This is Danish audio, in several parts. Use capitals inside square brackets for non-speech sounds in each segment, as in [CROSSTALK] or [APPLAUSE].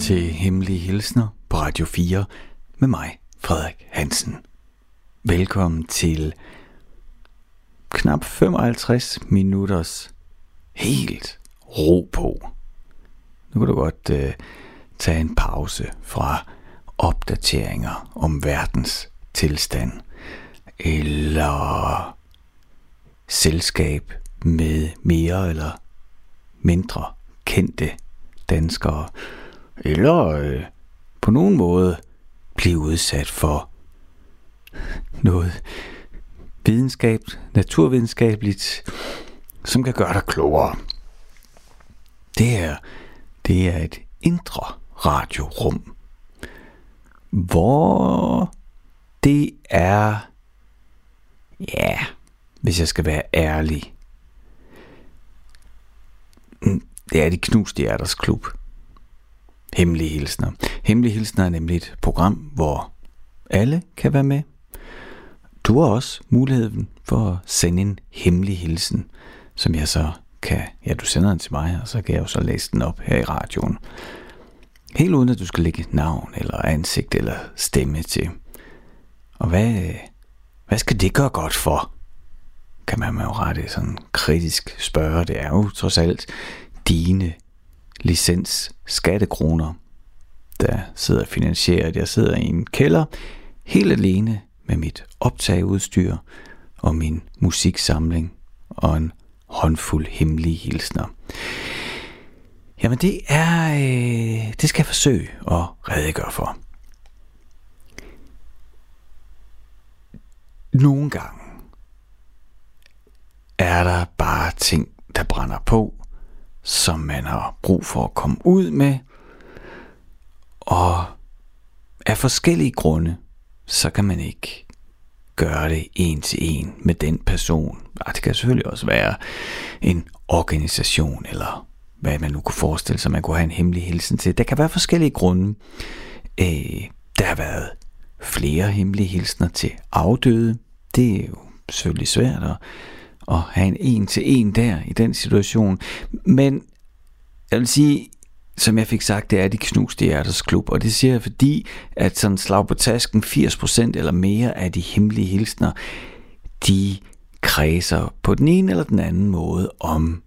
til Hemmelige Hilsner på Radio 4 med mig, Frederik Hansen. Velkommen til knap 55 minutters helt ro på. Nu kan du godt øh, tage en pause fra opdateringer om verdens tilstand eller selskab med mere eller mindre kendte danskere, eller øh, på nogen måde blive udsat for noget videnskab, naturvidenskabeligt, som kan gøre dig klogere. Det her, det er et indre radiorum, hvor det er, ja, hvis jeg skal være ærlig, det er de knuste hjerters klub. Hemmelige hilsner. Hemmelige hilsner er nemlig et program, hvor alle kan være med. Du har også muligheden for at sende en hemmelig hilsen, som jeg så kan, ja du sender den til mig, og så kan jeg jo så læse den op her i radioen. Helt uden at du skal lægge navn eller ansigt eller stemme til. Og hvad, hvad skal det gøre godt for? Kan man jo rette sådan kritisk spørge. Det er jo trods alt dine licens skattekroner, der sidder finansieret. Jeg sidder i en kælder helt alene med mit optageudstyr og min musiksamling og en håndfuld hemmelige hilsner. Jamen det er, øh, det skal jeg forsøge at redegøre for. Nogle gange er der bare ting, der brænder på, som man har brug for at komme ud med. Og af forskellige grunde, så kan man ikke gøre det en til en med den person. Det kan selvfølgelig også være en organisation, eller hvad man nu kunne forestille sig, man kunne have en hemmelig hilsen til. Der kan være forskellige grunde. Øh, der har været flere hemmelige hilsner til afdøde. Det er jo selvfølgelig svært at at have en en til en der i den situation. Men jeg vil sige, som jeg fik sagt, det er de knuste hjerters klub, og det siger jeg fordi, at sådan slag på tasken 80% eller mere af de hemmelige hilsner, de kredser på den ene eller den anden måde om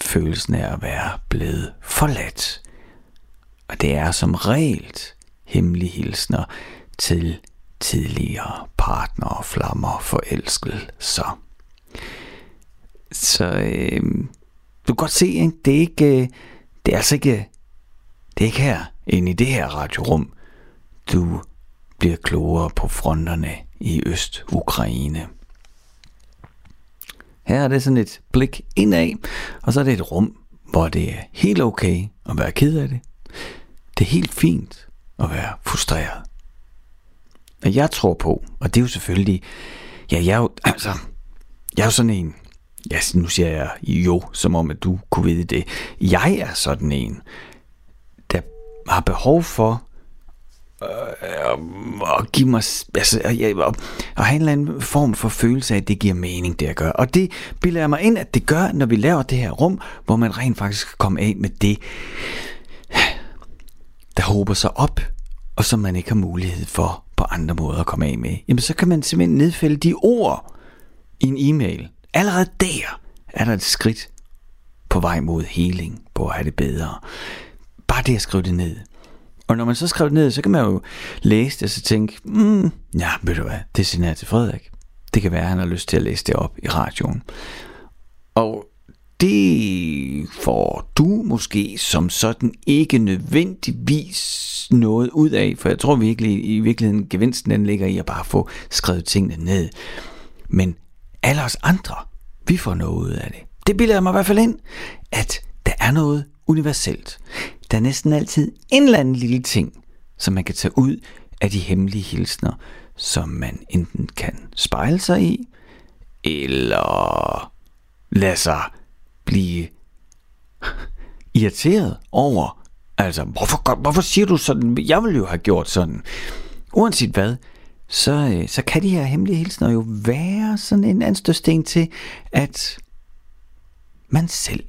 følelsen af at være blevet forladt. Og det er som regel hemmelige hilsner til tidligere partner, flammer, forelskelser. Så øh, du kan godt se, ikke? det er ikke, øh, det er altså ikke, det er ikke her, inde i det her radiorum, du bliver klogere på fronterne i Øst-Ukraine. Her er det sådan et blik indad, og så er det et rum, hvor det er helt okay at være ked af det. Det er helt fint at være frustreret. Og jeg tror på, og det er jo selvfølgelig, ja, jeg er jo, [CLEARS THROAT] altså, jeg er jo sådan en, ja, nu siger jeg jo, som om at du kunne vide det. Jeg er sådan en, der har behov for og at give mig, altså, at have en eller anden form for følelse af, at det giver mening, det jeg gør. Og det bilder jeg mig ind, at det gør, når vi laver det her rum, hvor man rent faktisk kan komme af med det, der håber sig op, og som man ikke har mulighed for på andre måder at komme af med. Jamen så kan man simpelthen nedfælde de ord, i en e-mail. Allerede der er der et skridt på vej mod healing, på at have det bedre. Bare det at skrive det ned. Og når man så skriver det ned, så kan man jo læse det og så tænke, mm, ja, ved du hvad, det sender jeg til Frederik. Det kan være, at han har lyst til at læse det op i radioen. Og det får du måske som sådan ikke nødvendigvis noget ud af, for jeg tror virkelig, i virkeligheden gevinsten den ligger i at bare få skrevet tingene ned. Men alle os andre, vi får noget ud af det. Det bilder mig i hvert fald ind, at der er noget universelt. Der er næsten altid en eller anden lille ting, som man kan tage ud af de hemmelige hilsner, som man enten kan spejle sig i, eller lade sig blive irriteret over. Altså, hvorfor, hvorfor siger du sådan? Jeg ville jo have gjort sådan. Uanset hvad, så, øh, så kan de her hemmelige hilsner jo være sådan en anstødsten til, at man selv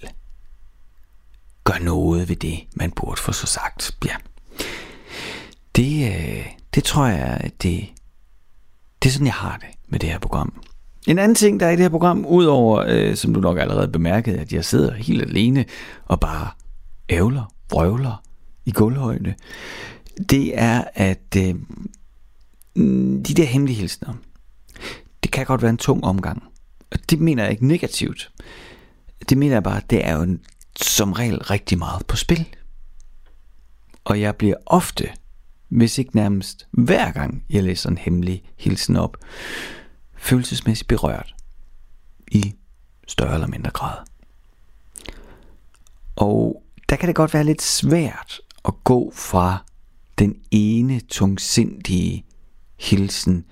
gør noget ved det, man burde få så sagt. Ja. Det, øh, det tror jeg, det, det er sådan, jeg har det med det her program. En anden ting, der er i det her program, udover, øh, som du nok allerede bemærkede, at jeg sidder helt alene og bare ævler, vrøvler i gulvhøjde, det er, at øh, Mm, de der hemmelige hilsner, det kan godt være en tung omgang. Og det mener jeg ikke negativt. Det mener jeg bare, det er jo som regel rigtig meget på spil. Og jeg bliver ofte, hvis ikke nærmest hver gang jeg læser en hemmelig hilsen op, følelsesmæssigt berørt i større eller mindre grad. Og der kan det godt være lidt svært at gå fra den ene tungsindige hilsen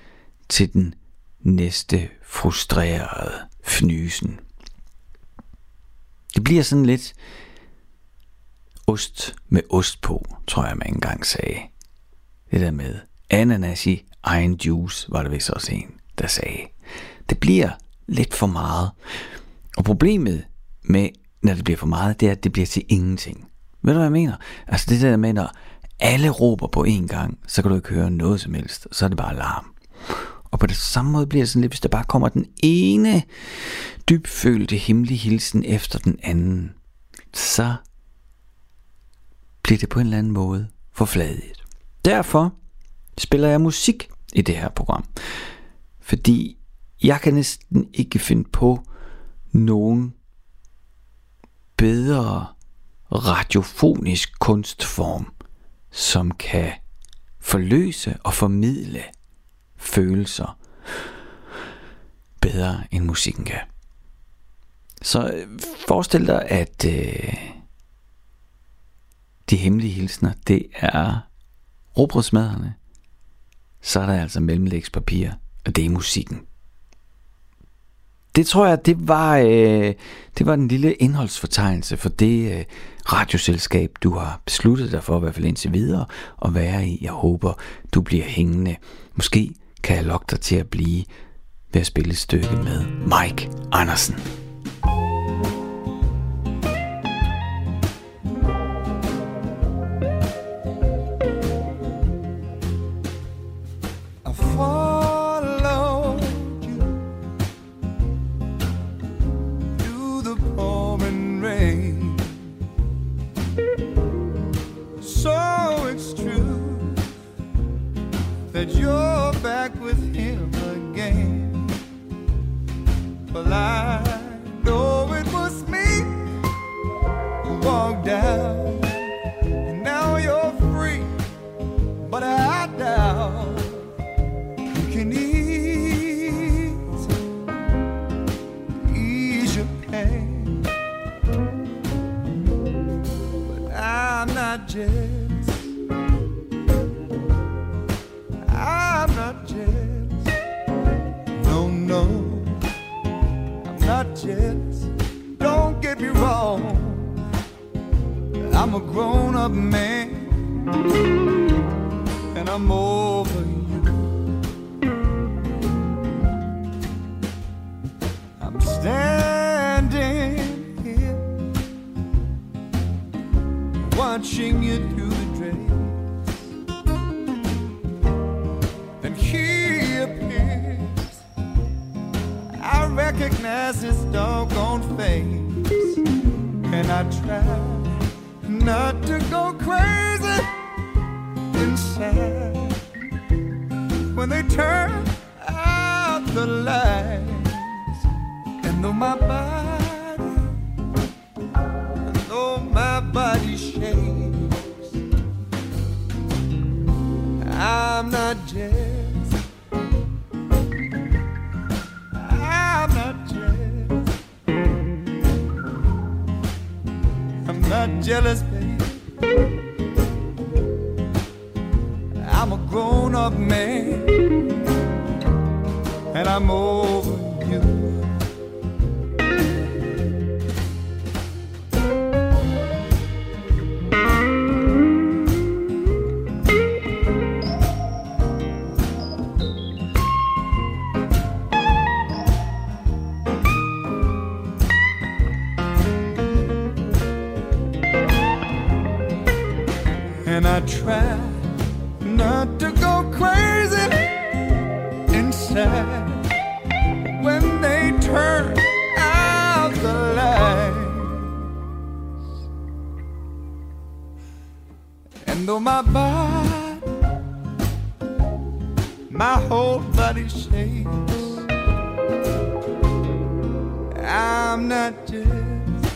til den næste frustrerede fnysen. Det bliver sådan lidt ost med ost på, tror jeg man engang sagde. Det der med ananas i egen juice, var det vist også en, der sagde. Det bliver lidt for meget. Og problemet med, når det bliver for meget, det er, at det bliver til ingenting. Ved du, hvad jeg mener? Altså det der med, når alle råber på én gang, så kan du ikke høre noget som helst. Så er det bare larm. Og på det samme måde bliver det sådan lidt, hvis der bare kommer den ene dybfølte hemmelige hilsen efter den anden, så bliver det på en eller anden måde forfladet. Derfor spiller jeg musik i det her program. Fordi jeg kan næsten ikke finde på nogen bedre radiofonisk kunstform, som kan forløse og formidle følelser bedre end musikken kan. Så øh, forestil dig, at øh, de hemmelige hilsner, det er råbrødsmaderne. Så er der altså mellemlægspapir, og det er musikken. Det tror jeg, det var, øh, det var den lille indholdsfortegnelse for det øh, radioselskab, du har besluttet dig for, i hvert fald indtil videre, at være i. Jeg håber, du bliver hængende. Måske kan jeg lokke dig til at blive ved at spille et stykke med Mike Andersen. I'm a grown up man, and I'm over you. I'm standing here, watching you through the drains, and he appears. I recognize his doggone face, and I try not to go crazy inside when they turn out the lights. And though my body, and though my body shakes, I'm not jealous. I'm not jealous. I'm not jealous I'm a grown up man, and I'm old. Though my body, my whole body shakes, I'm not jealous.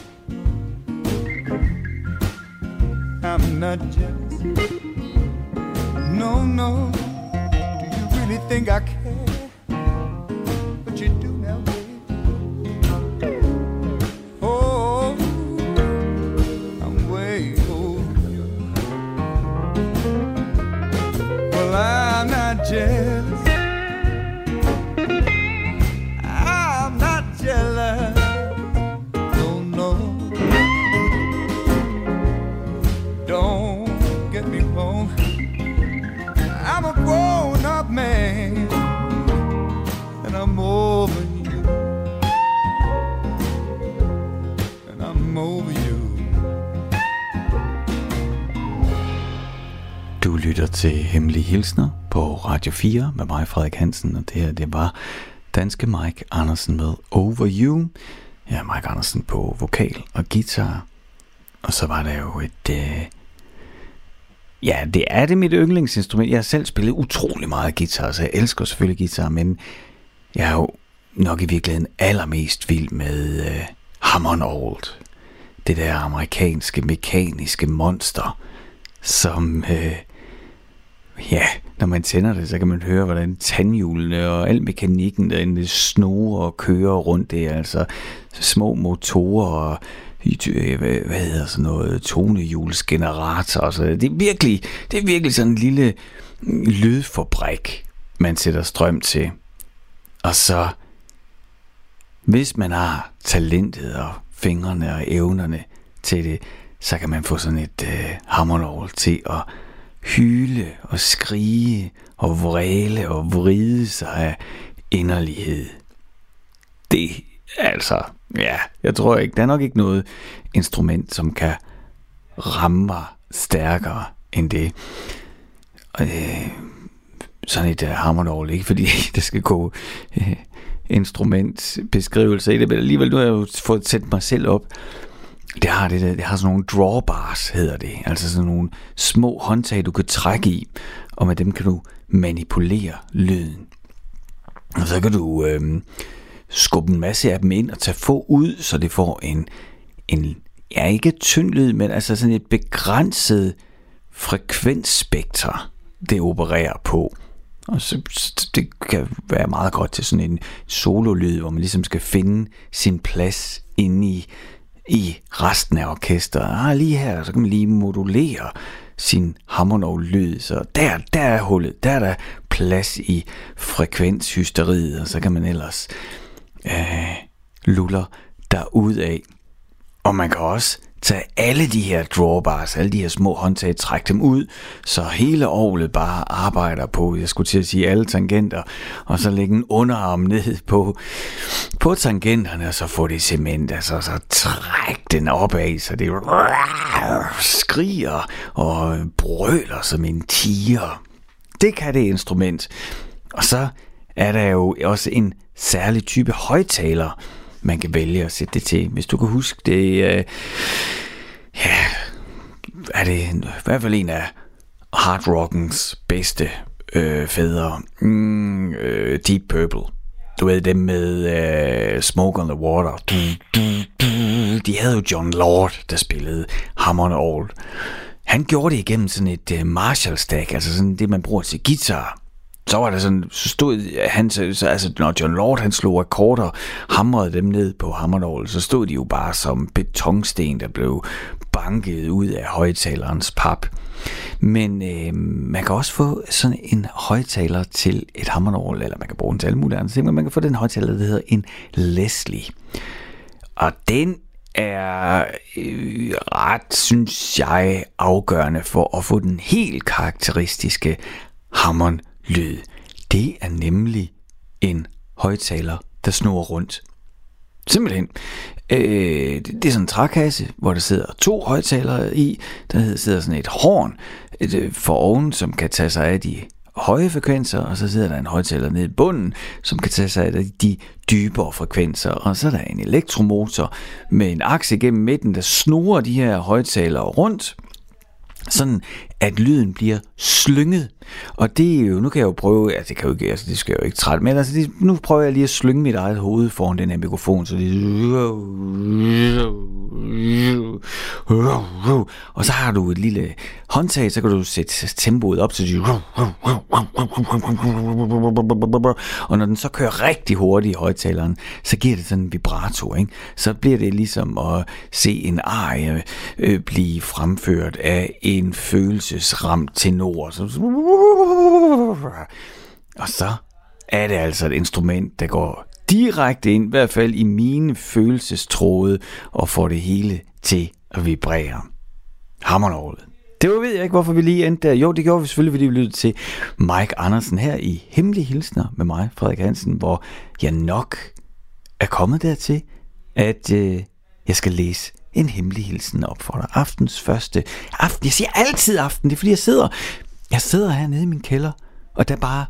I'm not jealous. no, no. Do you really think I care? Hemmelige Hilsner på Radio 4 med mig, Frederik Hansen, og det her, det var danske Mike Andersen med Over You. Ja, Mike Andersen på vokal og guitar. Og så var der jo et... Øh... Ja, det er det mit yndlingsinstrument. Jeg har selv spillet utrolig meget guitar, så jeg elsker selvfølgelig guitar, men jeg er jo nok i virkeligheden allermest vild med øh, Hammond Old. Det der amerikanske mekaniske monster, som... Øh, Ja, når man tænder det, så kan man høre, hvordan tandhjulene og al mekanikken derinde snorer og kører rundt. Det er altså små motorer og øh, hvad, hedder sådan noget, tonehjulsgenerator. Så det er virkelig, det er virkelig sådan en lille lydfabrik, man sætter strøm til. Og så, hvis man har talentet og fingrene og evnerne til det, så kan man få sådan et øh, hammerlov til at hyle og skrige og vræle og vride sig af inderlighed. Det altså, ja, jeg tror ikke, der er nok ikke noget instrument, som kan ramme mig stærkere end det. Øh, sådan et øh, uh, hammernål, ikke [LAUGHS] fordi det skal gå øh, instrumentbeskrivelse i det, men alligevel nu har jeg jo fået sætte mig selv op det har, det, der, det har sådan nogle drawbars, hedder det. Altså sådan nogle små håndtag, du kan trække i, og med dem kan du manipulere lyden. Og så kan du øh, skubbe en masse af dem ind og tage få ud, så det får en, en ja, ikke tynd lyd, men altså sådan et begrænset frekvensspektrum, det opererer på. Og så, det kan være meget godt til sådan en sololyd, hvor man ligesom skal finde sin plads inde i i resten af orkestret. Ah, lige her, så kan man lige modulere sin hammernov-lyd, så der, der er hullet, der er der plads i frekvenshysteriet, og så kan man ellers øh, luller af. Og man kan også tage alle de her drawbars, alle de her små håndtag, trække dem ud, så hele året bare arbejder på, jeg skulle til at sige alle tangenter, og så lægge en underarm ned på, på tangenterne, og så få det cement, altså så træk den opad, så det skriger og brøler som en tiger. Det kan det instrument. Og så er der jo også en særlig type højtaler, man kan vælge at sætte det til. Hvis du kan huske det, øh, ja, er det i hvert fald en af hard rockens bedste øh, fædre. Mm, øh, Deep Purple. Du ved dem med øh, Smoke on the Water. Du, du, du. De havde jo John Lord, der spillede Hammond Old. Han gjorde det igennem sådan et øh, Marshall stack, altså sådan det, man bruger til guitar så var det sådan, så stod han, så, altså når John Lord han slog akkorder, hamrede dem ned på hammernål, så stod de jo bare som betonsten, der blev banket ud af højtalerens pap. Men øh, man kan også få sådan en højtaler til et hammernål, eller man kan bruge den til alle mulige andre ting, men man kan få den højtaler, der hedder en Leslie. Og den er øh, ret, synes jeg, afgørende for at få den helt karakteristiske Hammond lyd. Det er nemlig en højtaler, der snor rundt. Simpelthen. Øh, det, det er sådan en trækasse, hvor der sidder to højtalere i. Der sidder sådan et horn et, øh, for oven, som kan tage sig af de høje frekvenser, og så sidder der en højtaler nede i bunden, som kan tage sig af de dybere frekvenser, og så er der en elektromotor med en akse gennem midten, der snorer de her højtalere rundt, sådan at lyden bliver slynget. Og det er jo, nu kan jeg jo prøve, altså det kan jo ikke, altså det skal jeg jo ikke trætte, men altså det, nu prøver jeg lige at slynge mit eget hoved foran den her mikrofon, så det og så har du et lille håndtag, så kan du sætte tempoet op til og når den så kører rigtig hurtigt i højtaleren, så giver det sådan en vibrato, ikke? Så bliver det ligesom at se en arie øh, blive fremført af en følelsesramt tenor. Og så er det altså et instrument, der går direkte ind, i hvert fald i mine følelsestråde, og får det hele til at vibrere. Hammernålet. Det var, ved jeg ikke, hvorfor vi lige endte der. Jo, det gjorde vi selvfølgelig, fordi vi lyttede til Mike Andersen her i Hemmelige Hilsner med mig, Frederik Hansen, hvor jeg nok er kommet dertil, at øh, jeg skal læse en hemmelig hilsen op for dig. Aftens første aften. Jeg siger altid aften, det er fordi jeg sidder, jeg sidder hernede i min kælder, og der er bare,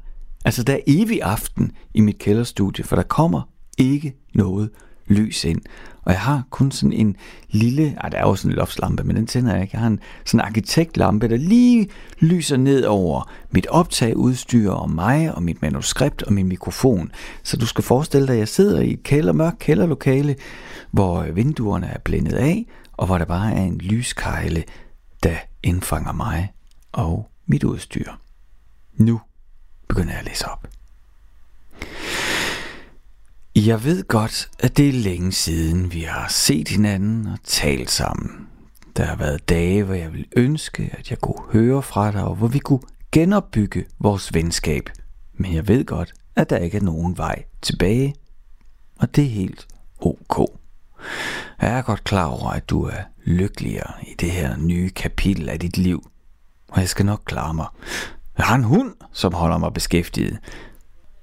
altså der er evig aften i mit kælderstudie, for der kommer ikke noget lys ind. Og jeg har kun sådan en lille, ej, der er jo sådan en loftslampe, men den tænder jeg ikke. Jeg har en sådan en arkitektlampe, der lige lyser ned over mit optageudstyr og mig og mit manuskript og min mikrofon. Så du skal forestille dig, at jeg sidder i et kælder, mørkt kælderlokale, hvor vinduerne er blændet af, og hvor der bare er en lyskejle, der indfanger mig og mit udstyr. Nu begynder jeg at læse op. Jeg ved godt, at det er længe siden, vi har set hinanden og talt sammen. Der har været dage, hvor jeg ville ønske, at jeg kunne høre fra dig, og hvor vi kunne genopbygge vores venskab. Men jeg ved godt, at der ikke er nogen vej tilbage. Og det er helt ok. Jeg er godt klar over, at du er lykkeligere i det her nye kapitel af dit liv. Og jeg skal nok klare mig. Jeg har en hund, som holder mig beskæftiget.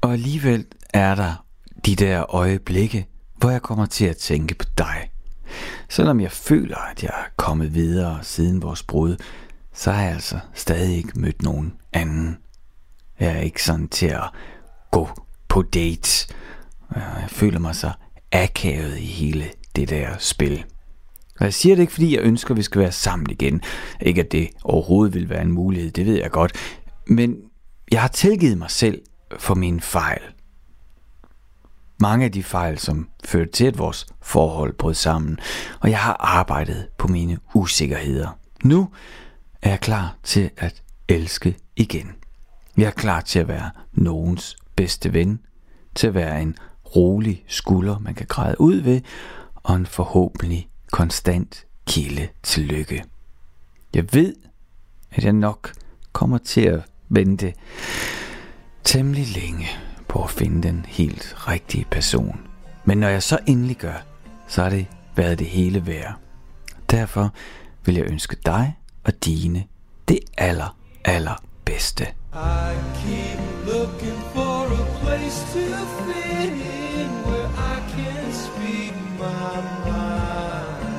Og alligevel er der de der øjeblikke, hvor jeg kommer til at tænke på dig. Selvom jeg føler, at jeg er kommet videre siden vores brud, så har jeg altså stadig ikke mødt nogen anden. Jeg er ikke sådan til at gå på dates. Jeg føler mig så akavet i hele det der spil. Og jeg siger det ikke, fordi jeg ønsker, at vi skal være sammen igen. Ikke at det overhovedet vil være en mulighed, det ved jeg godt. Men jeg har tilgivet mig selv for mine fejl. Mange af de fejl, som førte til, at vores forhold brød sammen, og jeg har arbejdet på mine usikkerheder. Nu er jeg klar til at elske igen. Jeg er klar til at være nogens bedste ven, til at være en rolig skulder, man kan græde ud ved, og en forhåbentlig konstant kilde til lykke. Jeg ved, at jeg nok kommer til at vente temmelig længe på at finde den helt rigtige person. Men når jeg så endelig gør, så har det været det hele værd. Derfor vil jeg ønske dig og dine det aller, aller bedste. I keep looking for a place to fit in where I can speak my mind.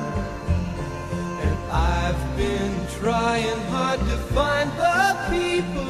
And I've been trying hard to find the people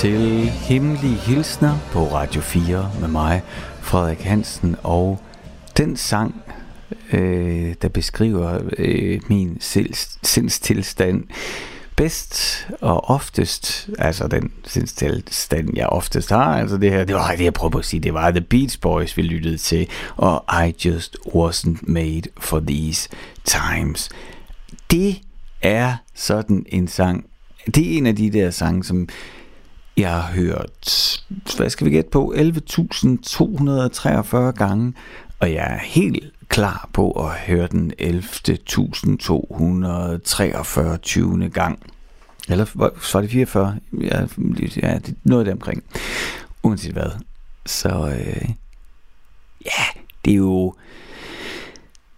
til Hemmelige Hilsner på Radio 4 med mig, Frederik Hansen, og den sang, øh, der beskriver øh, min sindstilstand bedst og oftest, altså den sindstilstand, jeg oftest har, altså det her, det var det, jeg prøver at sige, det var The Beach Boys, vi lyttede til, og I Just Wasn't Made for These Times. Det er sådan en sang, det er en af de der sange, som jeg har hørt, hvad skal vi gætte på, 11.243 gange, og jeg er helt klar på at høre den 11.243. gang. Eller var det 44? Ja, ja det, noget der omkring. Uanset hvad. Så øh, ja, det er jo...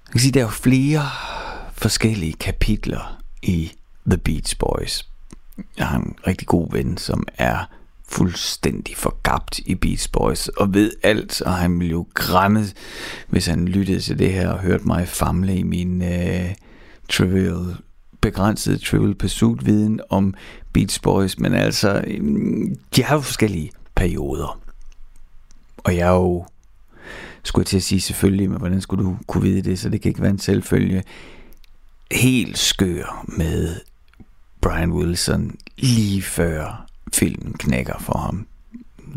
Jeg kan sige, der er jo flere forskellige kapitler i The Beach Boys. Jeg har en rigtig god ven, som er fuldstændig forgabt i Beats Boys og ved alt, og han ville jo græmme, hvis han lyttede til det her og hørte mig famle i min øh, trivial, begrænsede Trivial Pursuit viden om Beats Boys, men altså, de har jo forskellige perioder. Og jeg er jo, skulle jeg til at sige selvfølgelig, men hvordan skulle du kunne vide det, så det kan ikke være en selvfølge, helt skør med Brian Wilson lige før filmen knækker for ham.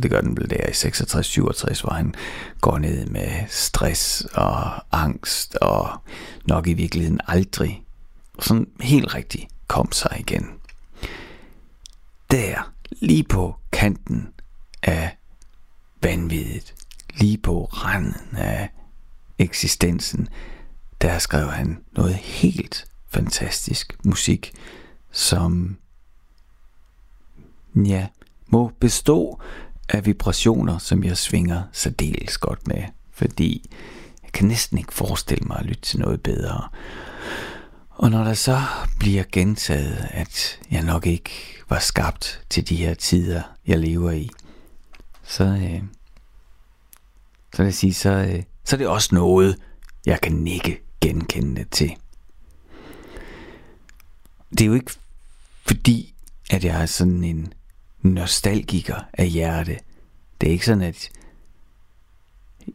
Det gør den vel der i 66-67, hvor han går ned med stress og angst og nok i virkeligheden aldrig sådan helt rigtig kom sig igen. Der, lige på kanten af vanvittigt, lige på randen af eksistensen, der skrev han noget helt fantastisk musik, som ja, må bestå af vibrationer, som jeg svinger særdeles godt med, fordi jeg kan næsten ikke forestille mig at lytte til noget bedre. Og når der så bliver gentaget, at jeg nok ikke var skabt til de her tider, jeg lever i, så, øh, så vil jeg sige, så, øh, så er det også noget, jeg kan nikke genkendende til. Det er jo ikke fordi, at jeg er sådan en nostalgiker af hjerte. Det er ikke sådan, at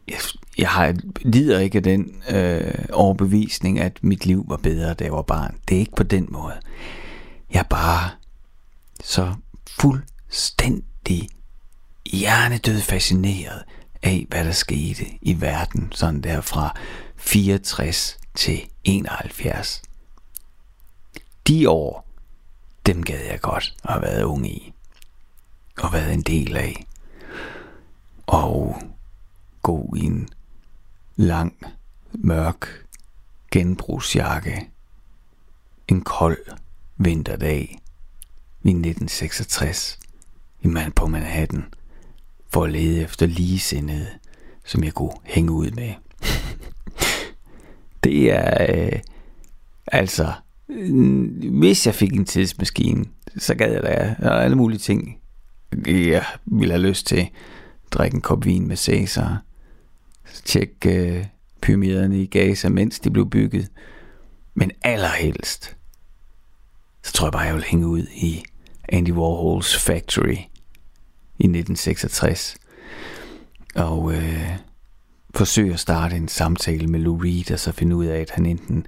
jeg, jeg har, lider ikke af den øh, overbevisning, at mit liv var bedre, da jeg var barn. Det er ikke på den måde. Jeg er bare så fuldstændig hjernedød fascineret af, hvad der skete i verden, sådan der fra 64 til 71. De år, dem gad jeg godt at have været ung i og været en del af. Og gå i en lang, mørk genbrugsjakke en kold vinterdag i 1966 i man på Manhattan for at lede efter ligesindede, som jeg kunne hænge ud med. [LAUGHS] det er øh, altså, Øh, hvis jeg fik en tidsmaskine, så gad jeg da alle mulige ting jeg ville have lyst til. Drikke en kop vin med Cæsar. Tjek øh, pyramiderne i Gaza, mens de blev bygget. Men allerhelst, så tror jeg bare, jeg vil hænge ud i Andy Warhols Factory i 1966. Og øh, forsøge at starte en samtale med Lou Reed, og så finde ud af, at han enten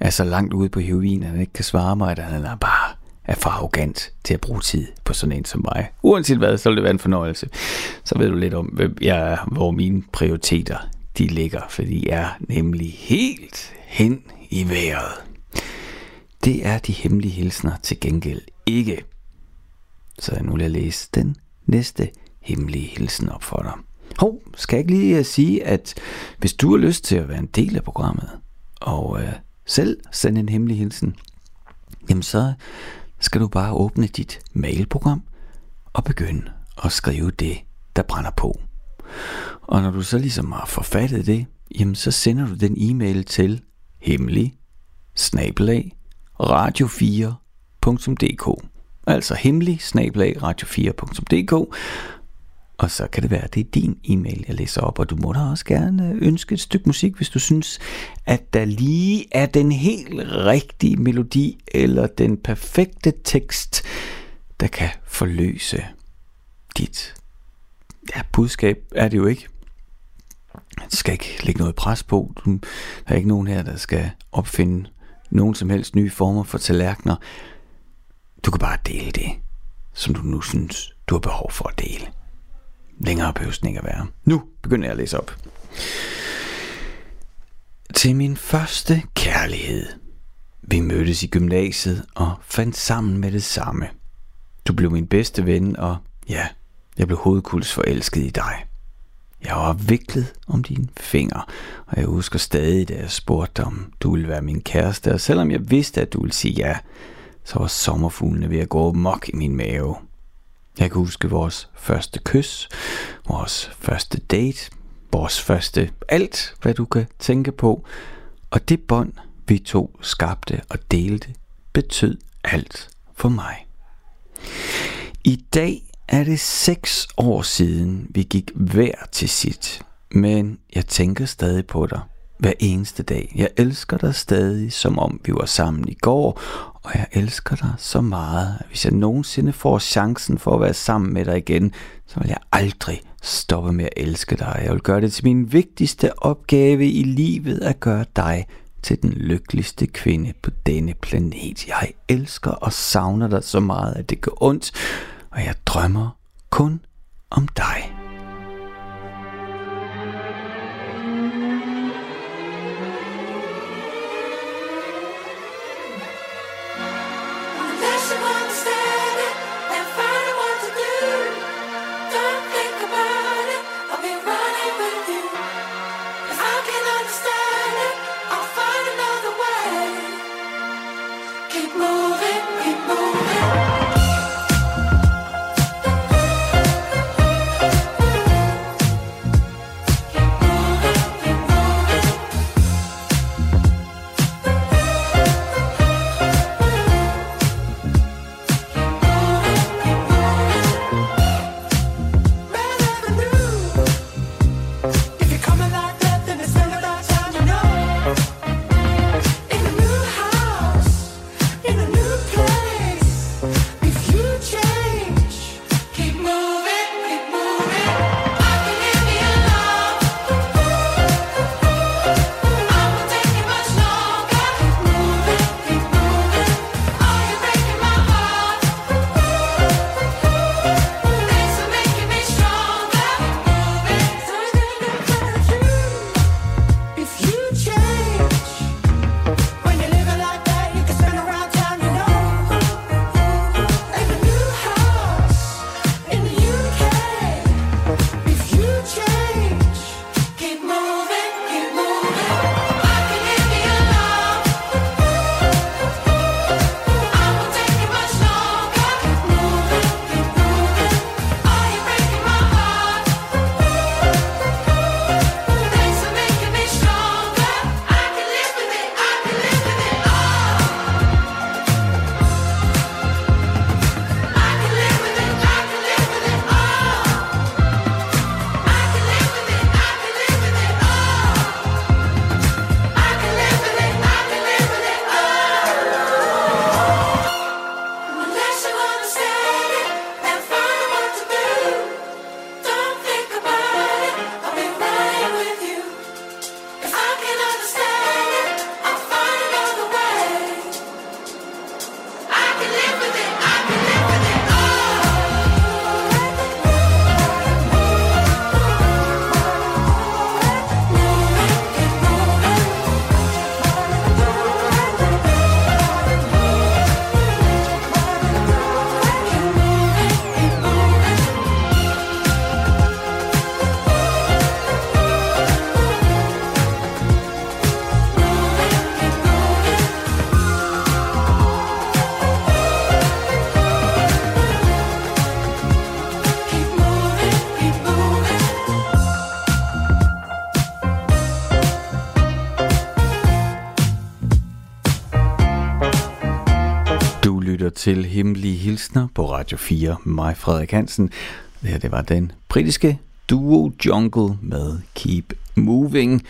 er så langt ude på heroin, at han ikke kan svare mig, at han er bare er for arrogant til at bruge tid på sådan en som mig. Uanset hvad, så vil det være en fornøjelse. Så ved du lidt om, hvem jeg er, hvor mine prioriteter de ligger, for de er nemlig helt hen i vejret. Det er de hemmelige hilsner til gengæld ikke. Så nu vil jeg læse den næste hemmelige hilsen op for dig. Hov, skal jeg ikke lige øh, sige, at hvis du har lyst til at være en del af programmet, og øh, selv sende en hemmelig hilsen, jamen så skal du bare åbne dit mailprogram og begynde at skrive det, der brænder på. Og når du så ligesom har forfattet det, jamen så sender du den e-mail til hemmelig snabelag radio4.dk Altså hemmelig snabelag radio4.dk og så kan det være, at det er din e-mail, jeg læser op, og du må da også gerne øh, ønske et stykke musik, hvis du synes, at der lige er den helt rigtige melodi, eller den perfekte tekst der kan forløse dit ja, budskab er det jo ikke. Det skal ikke lægge noget pres på. Der er ikke nogen her, der skal opfinde nogen som helst nye former for tallerkener. Du kan bare dele det, som du nu synes, du har behov for at dele. Længere behøves den ikke at være. Nu begynder jeg at læse op. Til min første kærlighed. Vi mødtes i gymnasiet og fandt sammen med det samme. Du blev min bedste ven, og ja, jeg blev hovedkuls forelsket i dig. Jeg var viklet om dine fingre, og jeg husker stadig, da jeg spurgte om du ville være min kæreste, og selvom jeg vidste, at du ville sige ja, så var sommerfuglene ved at gå mok i min mave. Jeg kan huske vores første kys, vores første date, vores første alt, hvad du kan tænke på. Og det bånd, vi to skabte og delte, betød alt for mig. I dag er det seks år siden, vi gik hver til sit. Men jeg tænker stadig på dig hver eneste dag. Jeg elsker dig stadig, som om vi var sammen i går, og jeg elsker dig så meget, at hvis jeg nogensinde får chancen for at være sammen med dig igen, så vil jeg aldrig stoppe med at elske dig. Jeg vil gøre det til min vigtigste opgave i livet at gøre dig til den lykkeligste kvinde på denne planet. Jeg elsker og savner dig så meget, at det gør ondt, og jeg drømmer kun om dig. Til Hemmelige Hilsner på Radio 4. Mig, Frederik Hansen. Det her det var den britiske duo Jungle med Keep Moving.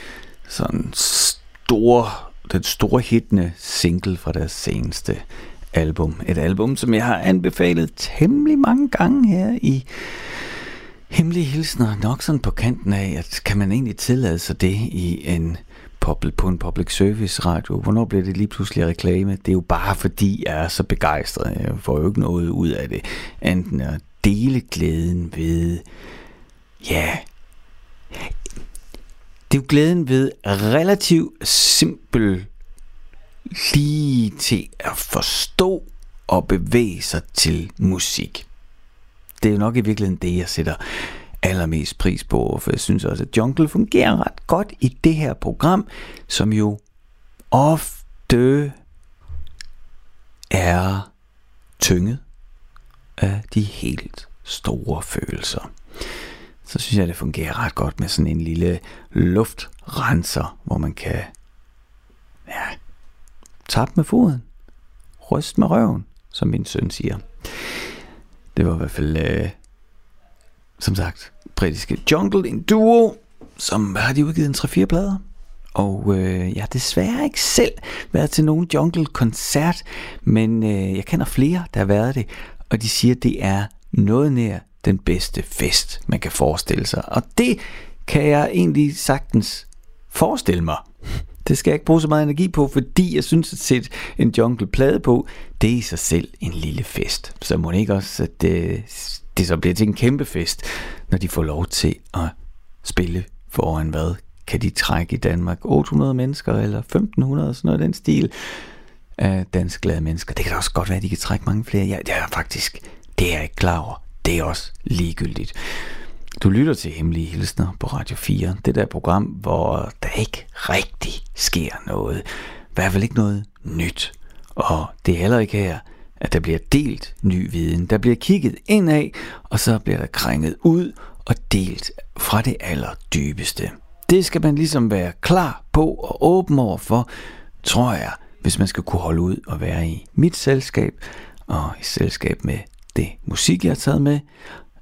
Sådan stor, den store hitne single fra deres seneste album. Et album, som jeg har anbefalet temmelig mange gange her i Hemmelige Hilsner. Nok sådan på kanten af, at kan man egentlig tillade sig det i en public, på en public service radio. Hvornår bliver det lige pludselig reklame? Det er jo bare fordi, jeg er så begejstret. Jeg får jo ikke noget ud af det. Enten at dele glæden ved, ja, det er jo glæden ved relativt simpel lige til at forstå og bevæge sig til musik. Det er jo nok i virkeligheden det, jeg sætter allermest pris på, for jeg synes også, at Jungle fungerer ret godt i det her program, som jo ofte er tynget af de helt store følelser. Så synes jeg, det fungerer ret godt med sådan en lille luftrenser, hvor man kan ja, tappe med foden, ryste med røven, som min søn siger. Det var i hvert fald, øh, som sagt, britiske Jungle, en duo, som har de udgivet en 3-4 plader. Og øh, jeg har desværre ikke selv været til nogen Jungle-koncert, men øh, jeg kender flere, der har været det, og de siger, at det er noget nær den bedste fest, man kan forestille sig. Og det kan jeg egentlig sagtens forestille mig. Det skal jeg ikke bruge så meget energi på, fordi jeg synes at sætte en jungle plade på, det er i sig selv en lille fest. Så må det ikke også, at det, det så bliver til en kæmpe fest, når de får lov til at spille foran hvad? Kan de trække i Danmark 800 mennesker eller 1500, sådan noget den stil af dansk glade mennesker. Det kan da også godt være, at de kan trække mange flere. Ja, det er faktisk, det er jeg ikke klar over. Det er også ligegyldigt. Du lytter til Hemmelige Hilsner på Radio 4. Det der program, hvor der ikke rigtig sker noget. I hvert fald ikke noget nyt. Og det er heller ikke her, at der bliver delt ny viden. Der bliver kigget indad, og så bliver der krænget ud og delt fra det allerdybeste. Det skal man ligesom være klar på og åben over for, tror jeg, hvis man skal kunne holde ud og være i mit selskab, og i selskab med det musik, jeg har taget med,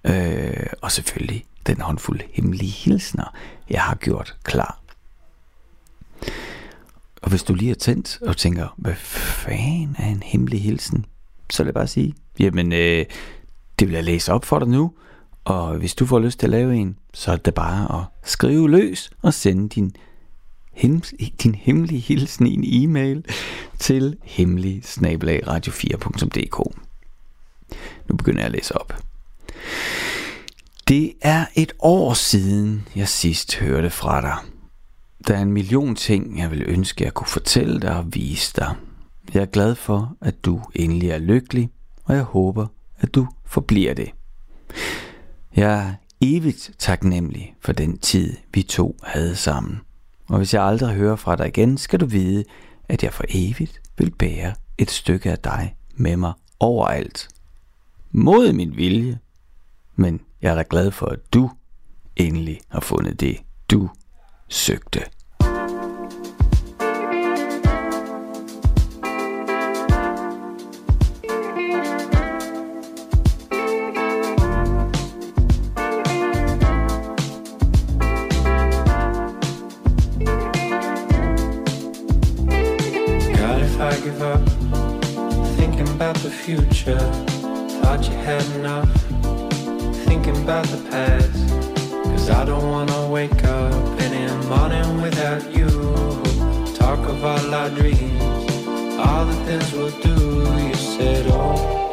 Øh, og selvfølgelig den håndfuld hemmelige hilsner, jeg har gjort klar. Og hvis du lige er tændt og tænker, hvad fanden er en hemmelig hilsen? Så vil jeg bare sige, jamen øh, det vil jeg læse op for dig nu. Og hvis du får lyst til at lave en, så er det bare at skrive løs og sende din, hem, din hemmelige hilsen i en e-mail til hemmelig radio4.dk. Nu begynder jeg at læse op. Det er et år siden, jeg sidst hørte fra dig. Der er en million ting, jeg vil ønske, jeg kunne fortælle dig og vise dig. Jeg er glad for, at du endelig er lykkelig, og jeg håber, at du forbliver det. Jeg er evigt taknemmelig for den tid, vi to havde sammen. Og hvis jeg aldrig hører fra dig igen, skal du vide, at jeg for evigt vil bære et stykke af dig med mig overalt. Mod min vilje, men jeg er da glad for, at du endelig har fundet det, du søgte. Future. Thought you had enough thinking about the past. Cause I don't wanna wake up any morning without you. Talk of all our dreams, all the things we'll do. You said, oh.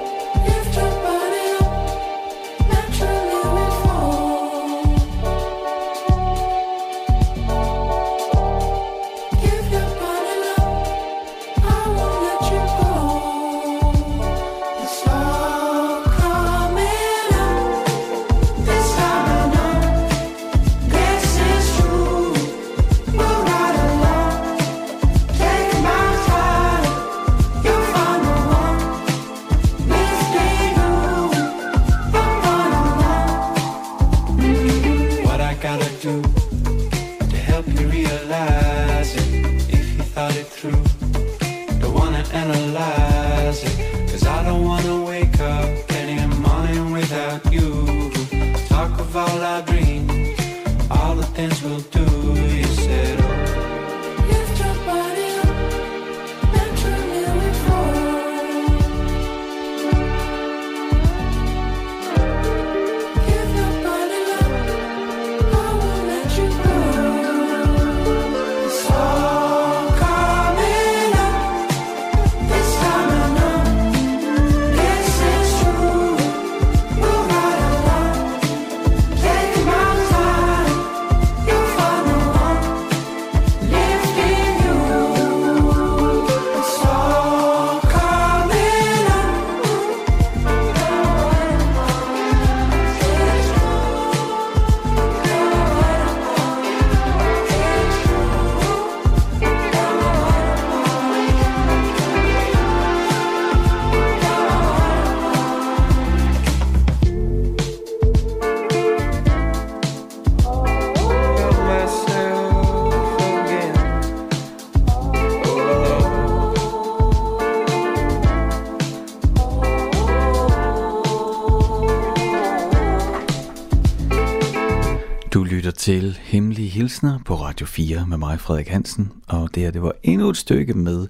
Hemmelige på Radio 4 med mig, Frederik Hansen, og det her det var endnu et stykke med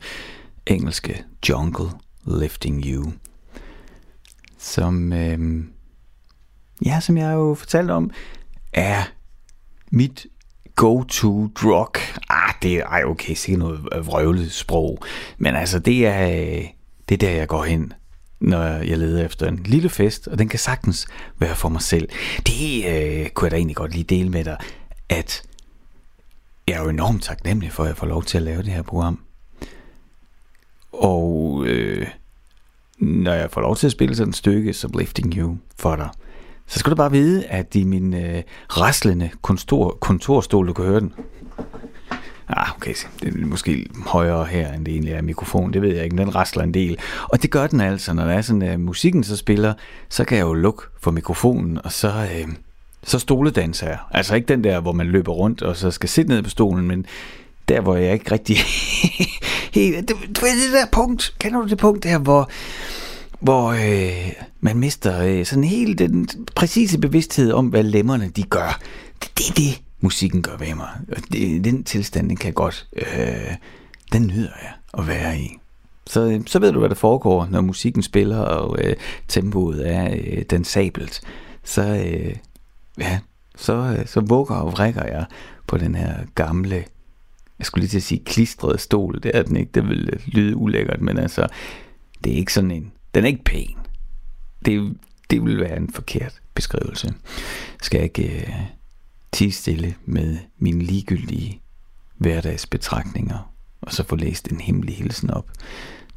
engelske Jungle Lifting You, som, øh, ja, som jeg jo fortalte om, er mit go-to drug. Ah, det er, ej, okay, sikkert noget vrøvlet sprog, men altså, det er, øh, det er der, jeg går hen når jeg leder efter en lille fest, og den kan sagtens være for mig selv. Det øh, kunne jeg da egentlig godt lige dele med dig, at jeg er jo enormt taknemmelig for, at jeg får lov til at lave det her program. Og øh, når jeg får lov til at spille sådan et stykke som Lifting You for dig, så skal du bare vide, at i min øh, raslende kontor, kontorstol, du kan høre den, Ah, okay, det er måske højere her, end det egentlig er mikrofon, det ved jeg ikke, men den rasler en del. Og det gør den altså, når der er sådan, at musikken så spiller, så kan jeg jo lukke for mikrofonen, og så, øh, så stoledanser jeg. Altså ikke den der, hvor man løber rundt, og så skal sidde ned på stolen, men der, hvor jeg ikke rigtig... [LAUGHS] helt, det, det, det der punkt, kender du det punkt der, hvor hvor øh, man mister øh, sådan helt den præcise bevidsthed om, hvad lemmerne de gør. Det er det, det, musikken gør ved mig. Og det, den tilstand, den kan godt, øh, den nyder jeg at være i. Så, øh, så ved du, hvad der foregår, når musikken spiller, og øh, tempoet er øh, den sabelt. Så, øh, ja, så, øh, så vugger og vrikker jeg på den her gamle, jeg skulle lige til at sige klistrede stol. Det er den ikke, det vil øh, lyde ulækkert, men altså, det er ikke sådan en, den er ikke pæn. Det, det vil være en forkert beskrivelse. Skal jeg ikke... Øh, tige stille med mine ligegyldige hverdagsbetragtninger, og så få læst en hemmelig hilsen op.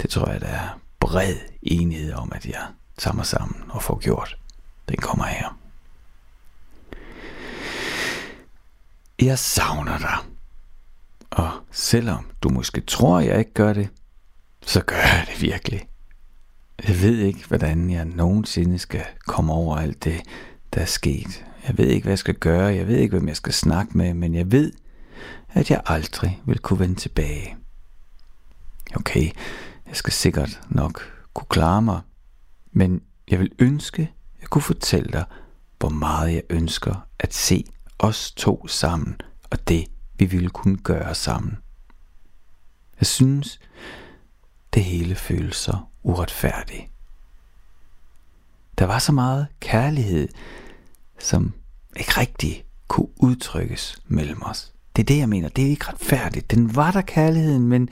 Det tror jeg, der er bred enighed om, at jeg tager mig sammen og får gjort. Den kommer her. Jeg savner dig. Og selvom du måske tror, jeg ikke gør det, så gør jeg det virkelig. Jeg ved ikke, hvordan jeg nogensinde skal komme over alt det, der er sket. Jeg ved ikke, hvad jeg skal gøre. Jeg ved ikke, hvem jeg skal snakke med. Men jeg ved, at jeg aldrig vil kunne vende tilbage. Okay, jeg skal sikkert nok kunne klare mig. Men jeg vil ønske, at jeg kunne fortælle dig, hvor meget jeg ønsker at se os to sammen, og det vi ville kunne gøre sammen. Jeg synes, det hele føles så uretfærdigt. Der var så meget kærlighed, som ikke rigtig kunne udtrykkes mellem os. Det er det, jeg mener. Det er ikke retfærdigt. Den var der kærligheden, men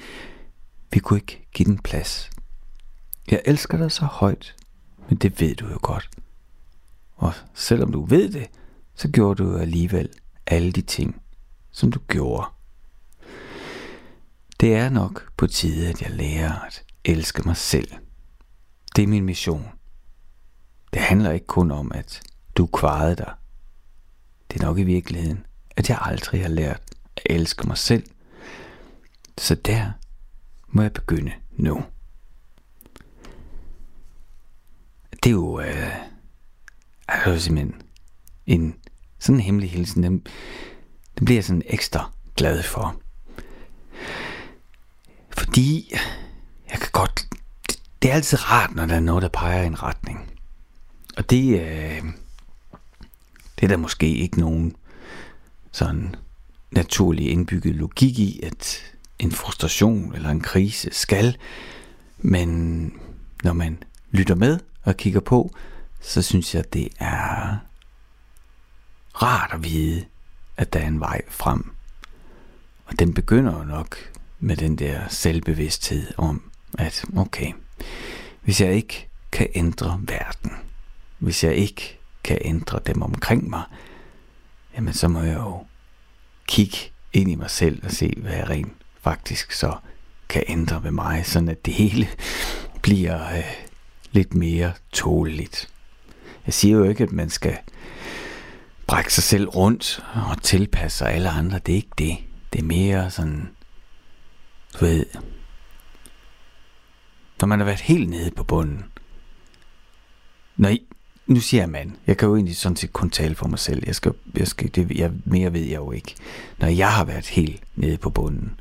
vi kunne ikke give den plads. Jeg elsker dig så højt, men det ved du jo godt. Og selvom du ved det, så gjorde du alligevel alle de ting, som du gjorde. Det er nok på tide, at jeg lærer at elske mig selv. Det er min mission. Det handler ikke kun om, at du kvarede dig. Det er nok i virkeligheden, at jeg aldrig har lært at elske mig selv. Så der må jeg begynde nu. Det er jo, øh, er jo simpelthen en sådan en hemmelig hilsen, den, den bliver jeg sådan ekstra glad for. Fordi jeg kan godt, det, det er altid rart, når der er noget, der peger i en retning. Og det, øh, det er der måske ikke nogen sådan naturlig indbygget logik i, at en frustration eller en krise skal. Men når man lytter med og kigger på, så synes jeg, det er rart at vide, at der er en vej frem. Og den begynder jo nok med den der selvbevidsthed om, at okay, hvis jeg ikke kan ændre verden, hvis jeg ikke kan ændre dem omkring mig, jamen så må jeg jo kigge ind i mig selv og se, hvad jeg rent faktisk så kan ændre ved mig, sådan at det hele bliver øh, lidt mere tåleligt. Jeg siger jo ikke, at man skal brække sig selv rundt og tilpasse sig alle andre. Det er ikke det. Det er mere sådan, du ved, når man har været helt nede på bunden. Når I, nu siger jeg. Jeg kan jo egentlig sådan set kun tale for mig selv. Jeg skal, jeg skal, det, jeg, mere ved jeg jo ikke. Når jeg har været helt nede på bunden,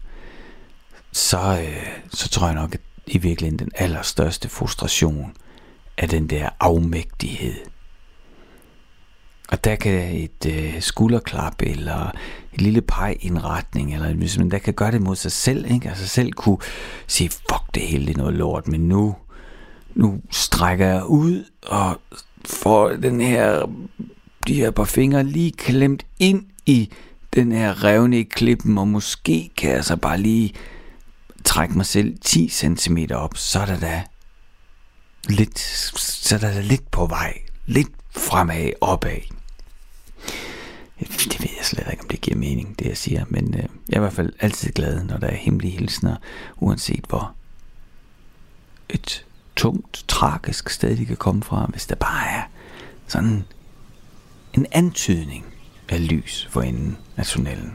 så, øh, så tror jeg nok, at i virkeligheden den allerstørste frustration er den der afmægtighed. Og der kan et øh, skulderklap eller et lille peg i en retning, eller hvis man der kan gøre det mod sig selv, ikke? altså selv kunne sige, fuck det hele, det er noget lort, men nu, nu strækker jeg ud og får den her, de her par fingre lige klemt ind i den her revne i klippen, og måske kan jeg så bare lige trække mig selv 10 cm op, så er der da lidt, så er der da lidt på vej, lidt fremad, opad. Det ved jeg slet ikke, om det giver mening, det jeg siger, men øh, jeg er i hvert fald altid glad, når der er hemmelige hilsner, uanset hvor et tungt, tragisk sted, de kan komme fra, hvis der bare er sådan en antydning af lys for enden af tunnelen.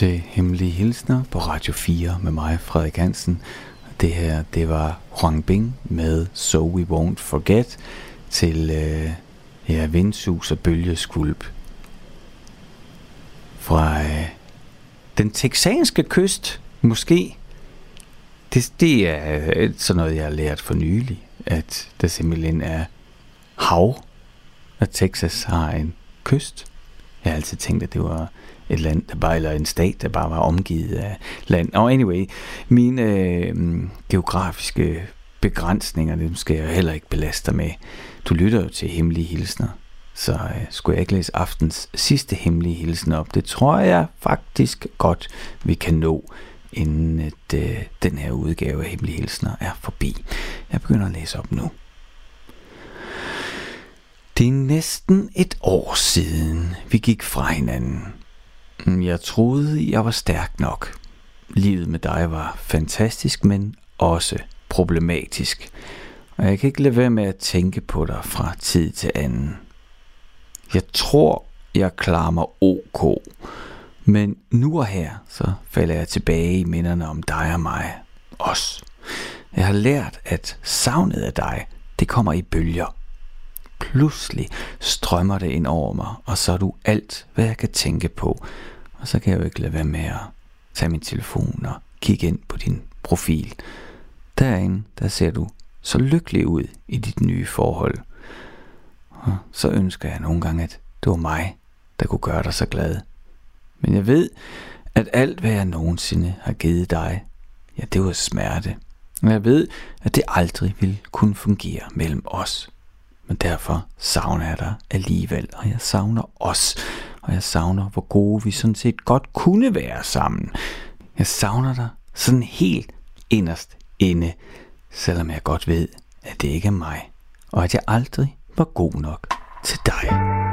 Til Hemmelige Hilsner på Radio 4 med mig, Frederik Hansen. Det her, det var Huang Bing med So We Won't Forget til øh, ja, vindsus og bølgeskulp. fra øh, den texanske kyst, måske. Det, det er øh, sådan noget, jeg har lært for nylig, at der simpelthen er hav, og Texas har en kyst. Jeg har altid tænkt, at det var et land, der bare, eller en stat, der bare var omgivet af land. Og anyway, mine øh, geografiske begrænsninger, dem skal jeg heller ikke belaste med. Du lytter jo til Hemmelige Hilsner, så øh, skulle jeg ikke læse aftens sidste hemmelige hilsen op. Det tror jeg faktisk godt, vi kan nå, inden at, øh, den her udgave af Hemmelige Hilsner er forbi. Jeg begynder at læse op nu. Det er næsten et år siden, vi gik fra hinanden. Mm, jeg troede, jeg var stærk nok. Livet med dig var fantastisk, men også problematisk. Og jeg kan ikke lade være med at tænke på dig fra tid til anden. Jeg tror, jeg klarer mig ok. Men nu og her, så falder jeg tilbage i minderne om dig og mig. Os. Jeg har lært, at savnet af dig, det kommer i bølger. Pludselig strømmer det ind over mig, og så er du alt, hvad jeg kan tænke på. Og så kan jeg jo ikke lade være med at tage min telefon og kigge ind på din profil. Derinde, der ser du så lykkelig ud i dit nye forhold. Og så ønsker jeg nogle gange, at det var mig, der kunne gøre dig så glad. Men jeg ved, at alt hvad jeg nogensinde har givet dig, ja, det var smerte. Og jeg ved, at det aldrig vil kunne fungere mellem os. Men derfor savner jeg dig alligevel, og jeg savner os, og jeg savner, hvor gode vi sådan set godt kunne være sammen. Jeg savner dig sådan helt inderst inde, selvom jeg godt ved, at det ikke er mig, og at jeg aldrig var god nok til dig.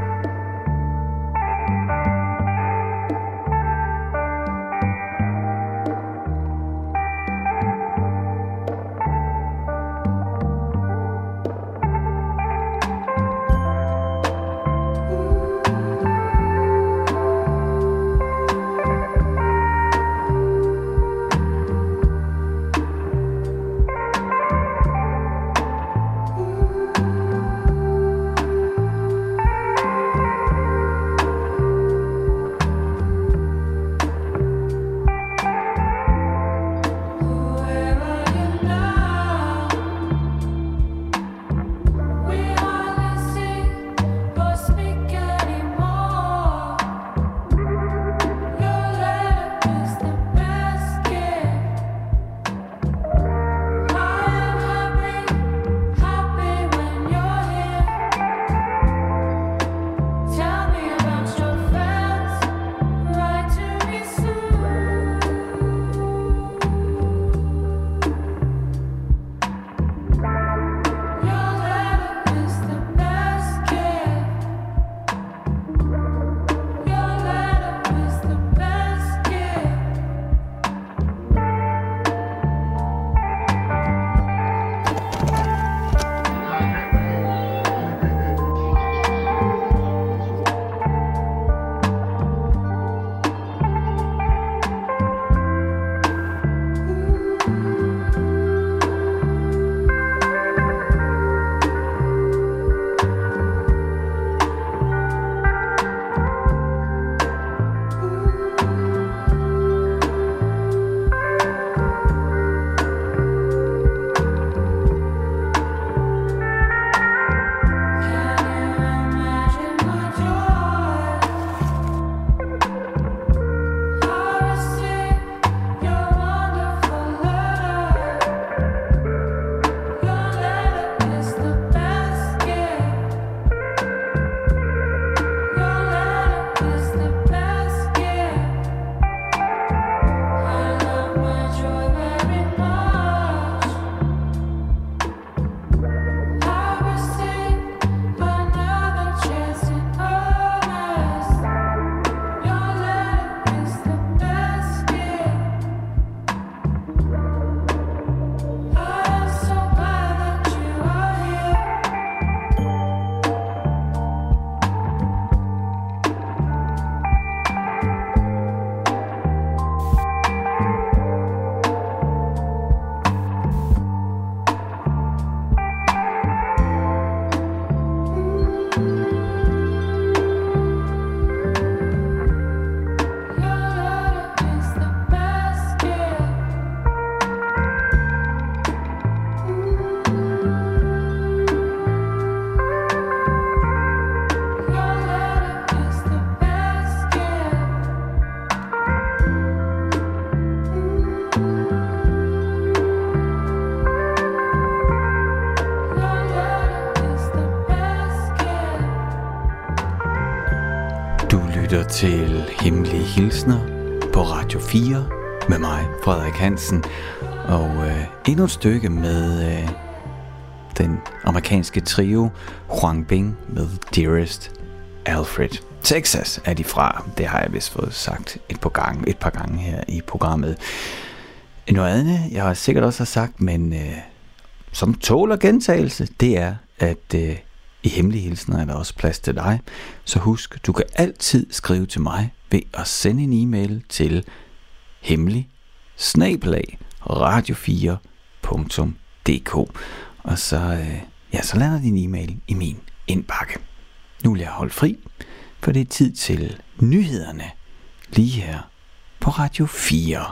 Hansen, og øh, endnu et stykke med øh, den amerikanske trio Huang Bing med Dearest Alfred. Texas er de fra, det har jeg vist fået sagt et par gange, et par gange her i programmet. Noget andet, jeg har sikkert også har sagt, men øh, som tåler gentagelse, det er, at øh, i hemmelige er der også plads til dig. Så husk, du kan altid skrive til mig ved at sende en e-mail til hemmelig snabelag radio4.dk og så, øh, ja, så lander din e-mail i min indbakke. Nu vil jeg holde fri, for det er tid til nyhederne lige her på Radio 4.